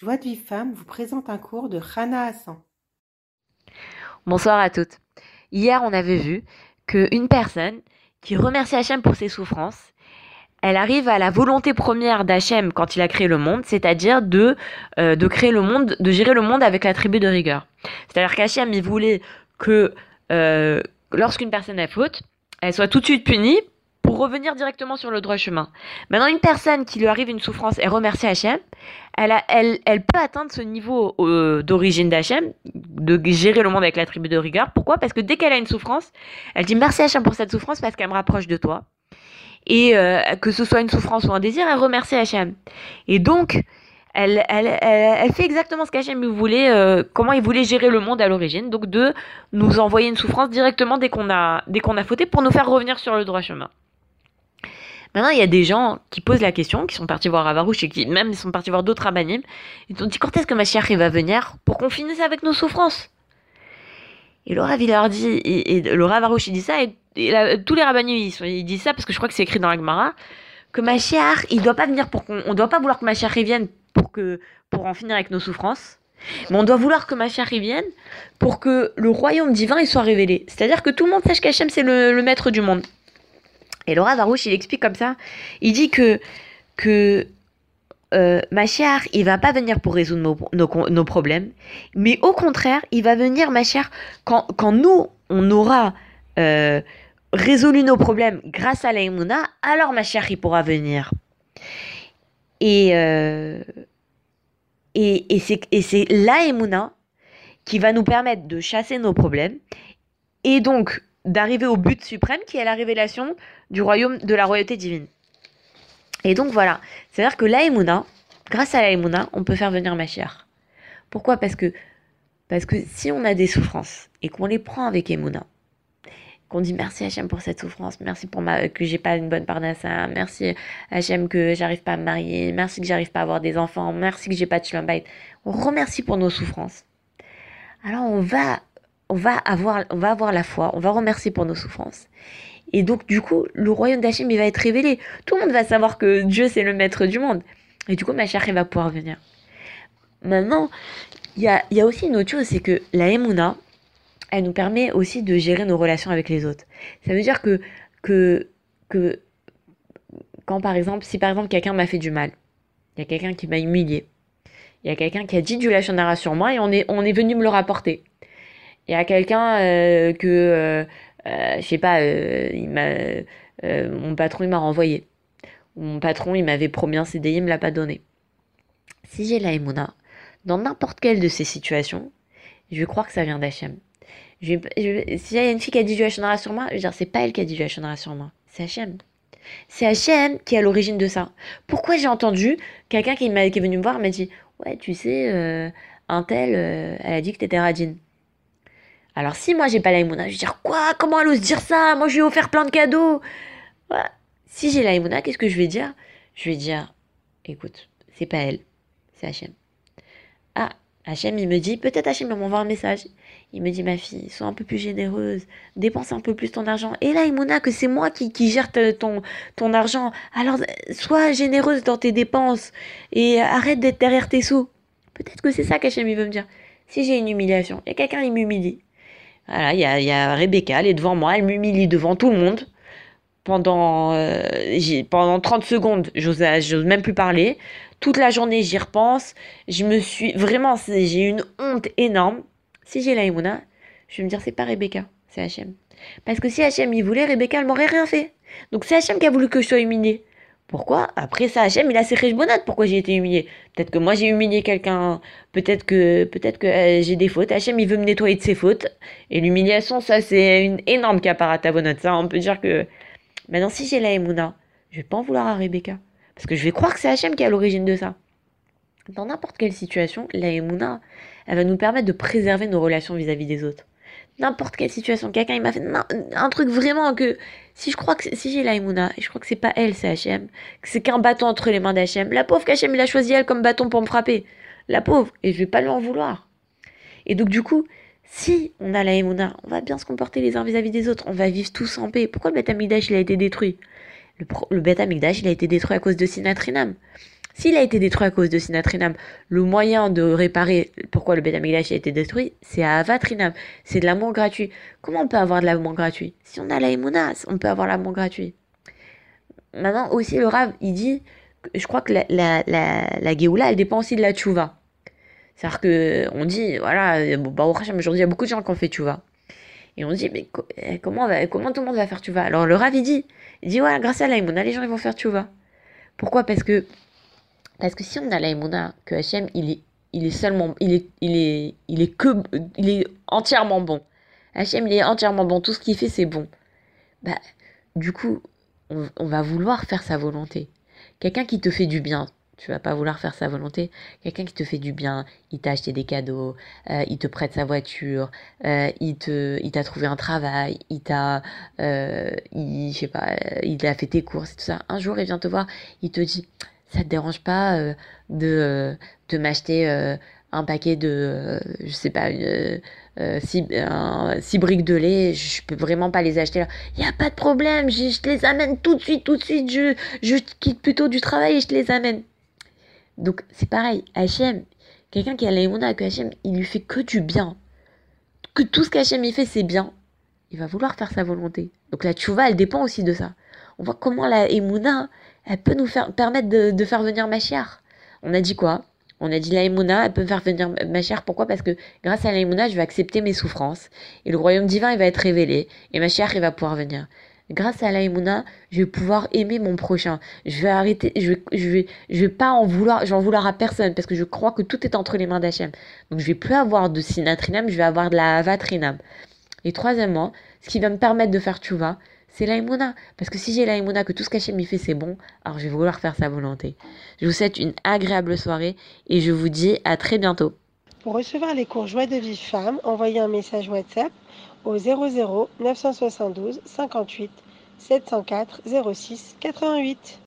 Joie de vie femme vous présente un cours de Rana Hassan. Bonsoir à toutes. Hier, on avait vu qu'une personne qui remercie Hachem pour ses souffrances, elle arrive à la volonté première d'Hachem quand il a créé le monde, c'est-à-dire de, euh, créer le monde, de gérer le monde avec la tribu de rigueur. C'est-à-dire qu'Hachem, voulait que euh, lorsqu'une personne a faute, elle soit tout de suite punie pour revenir directement sur le droit chemin. Maintenant, une personne qui lui arrive une souffrance et remercie Hachem, elle, elle, peut atteindre ce niveau euh, d'origine d'Hachem, de gérer le monde avec la tribu de rigueur. Pourquoi? Parce que dès qu'elle a une souffrance, elle dit merci Hachem pour cette souffrance parce qu'elle me rapproche de toi. Et euh, que ce soit une souffrance ou un désir, elle remercie Hachem. Et donc, elle, fait exactement ce qu'Hachem voulait, euh, comment il voulait gérer le monde à l'origine, donc de nous envoyer une souffrance directement dès qu'on a, dès qu'on a fauté pour nous faire revenir sur le droit chemin. Maintenant, il y a des gens qui posent la question, qui sont partis voir Avarouche et qui même sont partis voir d'autres rabanim. Ils ont dit quand est-ce que Mashiach va venir pour qu'on finisse avec nos souffrances? Et le Rav, il dit, et, le Rav Avarouche, il dit ça, et, tous les rabbinim, ils, disent ça parce que je crois que c'est écrit dans la Gemara, que Mashiach, il doit pas venir pour qu'on, on doit pas vouloir que Mashiach vienne pour que, pour en finir avec nos souffrances. Mais on doit vouloir que Mashiach vienne pour que le royaume divin il soit révélé. C'est-à-dire que tout le monde sache qu'Hachem c'est le maître du monde. Et Laura Varouche, il explique comme ça. Il dit que, que euh, Machiar, il va pas venir pour résoudre nos, problèmes, mais au contraire, il va venir, Machiar, quand, quand nous, on aura euh, résolu nos problèmes grâce à l'Aïmouna, alors Machiar, il pourra venir. Et, euh, et, et c'est l'Aïmouna qui va nous permettre de chasser nos problèmes. Et donc, d'arriver au but suprême qui est la révélation du royaume de la royauté divine. Et donc voilà, c'est-à-dire que l'Aïmouna, grâce à l'Aïmouna, on peut faire venir Mashiach. Pourquoi? Parce que parce que si on a des souffrances et qu'on les prend avec Emouna, qu'on dit merci Hachem pour cette souffrance, merci pour ma, que j'ai pas une bonne part ça, merci Hachem que j'arrive pas à me marier, merci que j'arrive pas à avoir des enfants, merci que j'ai pas de shalom On remercie pour nos souffrances. Alors on va on va avoir, on va avoir la foi, on va remercier pour nos souffrances. Et donc, du coup, le royaume d'Hachem, il va être révélé. Tout le monde va savoir que Dieu, c'est le maître du monde. Et du coup, ma chère, va pouvoir venir. Maintenant, il y a, y a, aussi une autre chose, c'est que la Emouna, elle nous permet aussi de gérer nos relations avec les autres. Ça veut dire que, que, que quand par exemple, si par exemple quelqu'un m'a fait du mal, il y a quelqu'un qui m'a humilié, il y a quelqu'un qui a dit du lachonara sur moi et on est, on est venu me le rapporter il y a quelqu'un euh, que, euh, euh, je sais pas, il m'a, mon patron il m'a renvoyé. Mon patron il m'avait promis un CDI, il me l'a pas donné. Si j'ai la Emouna, dans n'importe quelle de ces situations, je vais croire que ça vient d'Hachem. Je s'il y a une fille qui a dit du Hachem sur moi, je vais dire c'est pas elle qui a dit du Hachem sur moi, c'est Hachem. C'est Hachem qui est à l'origine de ça. Pourquoi j'ai entendu quelqu'un qui, qui est venu me voir m'a dit ouais tu sais un tel elle a dit que t'étais radine. Alors si moi j'ai pas la je vais dire quoi? Comment elle ose dire ça? Moi je lui ai offert plein de cadeaux. Si j'ai la qu'est-ce que je vais dire? Je vais dire écoute, c'est pas elle, c'est Hachem. Ah, Hachem, il me dit, peut-être Hachem m'envoie un message. Il me dit, ma fille, sois un peu plus généreuse, dépense un peu plus ton argent. Et là, que c'est moi qui, qui gère ton, ton argent. Alors, sois généreuse dans tes dépenses et arrête d'être derrière tes sous. Peut-être que c'est ça qu'Hachem, il veut me dire. Si j'ai une humiliation, et quelqu'un, il m'humilie. Voilà, il y a, y a, Rebecca, elle est devant moi, elle m'humilie devant tout le monde. Pendant, euh, pendant 30 secondes, j'ose même plus parler. Toute la journée, j'y repense. Je me suis. Vraiment, j'ai une honte énorme. Si j'ai la je vais me dire, c'est pas Rebecca, c'est Hachem. Parce que si Hachem il voulait, Rebecca, elle m'aurait rien fait. Donc c'est Hachem qui a voulu que je sois humiliée. Pourquoi? Après ça, Hachem, il a ses bonades. Pourquoi j'ai été humilié? Peut-être que moi j'ai humilié quelqu'un. Peut-être que peut-être que euh, j'ai des fautes. Hachem, il veut me nettoyer de ses fautes. Et l'humiliation, ça, c'est une énorme caparatavonate. Ça, on peut dire que. Maintenant, si j'ai la Emouna, je vais pas en vouloir à Rebecca. Parce que je vais croire que c'est Hachem qui est à l'origine de ça. Dans n'importe quelle situation, la Emouna, elle va nous permettre de préserver nos relations vis-à-vis des autres n'importe quelle situation. Quelqu'un, il m'a fait un truc vraiment que si je crois que si j'ai l'Aïmouna et je crois que c'est pas elle, c'est Hachem, que c'est qu'un bâton entre les mains d'Hachem. La pauvre qu'Hachem, il a choisi elle comme bâton pour me frapper. La pauvre. Et je vais pas lui en vouloir. Et donc, du coup, si on a l'Aïmouna, on va bien se comporter les uns vis-à-vis des autres. On va vivre tous en paix. Pourquoi le Beth il a été détruit? Le, le Beth il a été détruit à cause de Sinatrinam. S'il a été détruit à cause de Sinatrinam, le moyen de réparer pourquoi le Beth a été détruit, c'est à Avatrinam. C'est de l'amour gratuit. Comment on peut avoir de l'amour gratuit? Si on a la on peut avoir l'amour gratuit. Maintenant, aussi, le Rav, il dit, je crois que la, la, la, la elle dépend aussi de la Tchouva. C'est-à-dire que on dit, voilà, bon, bah, aujourd'hui, il y a beaucoup de gens qui ont fait Tchouva. Et on dit, mais eh, comment, comment tout le monde va faire Tchouva? Alors le Rav, il dit, il dit, ouais, grâce à l'aïmouna, les gens, ils vont faire Tchouva. Pourquoi? Parce que, parce que si on a l'aïmouna, que Hachem, il est, il est seulement, il est, il est, il est entièrement bon. Hachem, il est entièrement bon. Tout ce qu'il fait, c'est bon. Bah, du coup, on, va vouloir faire sa volonté. Quelqu'un qui te fait du bien, tu vas pas vouloir faire sa volonté. Quelqu'un qui te fait du bien, il t'a acheté des cadeaux, euh, il te prête sa voiture, euh, il te, t'a trouvé un travail, il t'a, euh, je sais pas, il a fait tes courses tout ça. Un jour, il vient te voir, il te dit, ça te dérange pas de, de m'acheter un paquet de, je sais pas, six, six, briques de lait, je peux vraiment pas les acheter là. Il y a pas de problème, je, te les amène tout de suite, tout de suite. Je, je quitte plutôt du travail et je te les amène. Donc c'est pareil, Hachem, quelqu'un qui a l'aïmouna que Hachem, il lui fait que du bien. Que tout ce qu'Hachem il fait, c'est bien. Il va vouloir faire sa volonté. Donc la tchouva, elle dépend aussi de ça. On voit comment la émouna, elle peut nous faire, permettre de, faire venir Machiar. On a dit quoi? On a dit la émouna, elle peut faire venir Machiar. Pourquoi? Parce que grâce à la émouna, je vais accepter mes souffrances. Et le royaume divin, il va être révélé. Et Machiar, il va pouvoir venir grâce à l'aïmouna, je vais pouvoir aimer mon prochain. Je vais arrêter, je vais, je vais, je vais pas en vouloir, j'en vouloir à personne parce que je crois que tout est entre les mains d'Hachem. Donc je vais plus avoir de sinatrinam, je vais avoir de la avatrinam. Et troisièmement, ce qui va me permettre de faire tchouva, c'est l'aïmouna. Parce que si j'ai l'aïmouna, que tout ce qu'Hachem me fait c'est bon, alors je vais vouloir faire sa volonté. Je vous souhaite une agréable soirée et je vous dis à très bientôt. Pour recevoir les cours Joie de vie femme, envoyez un message WhatsApp au 00 972 58 704 06 88.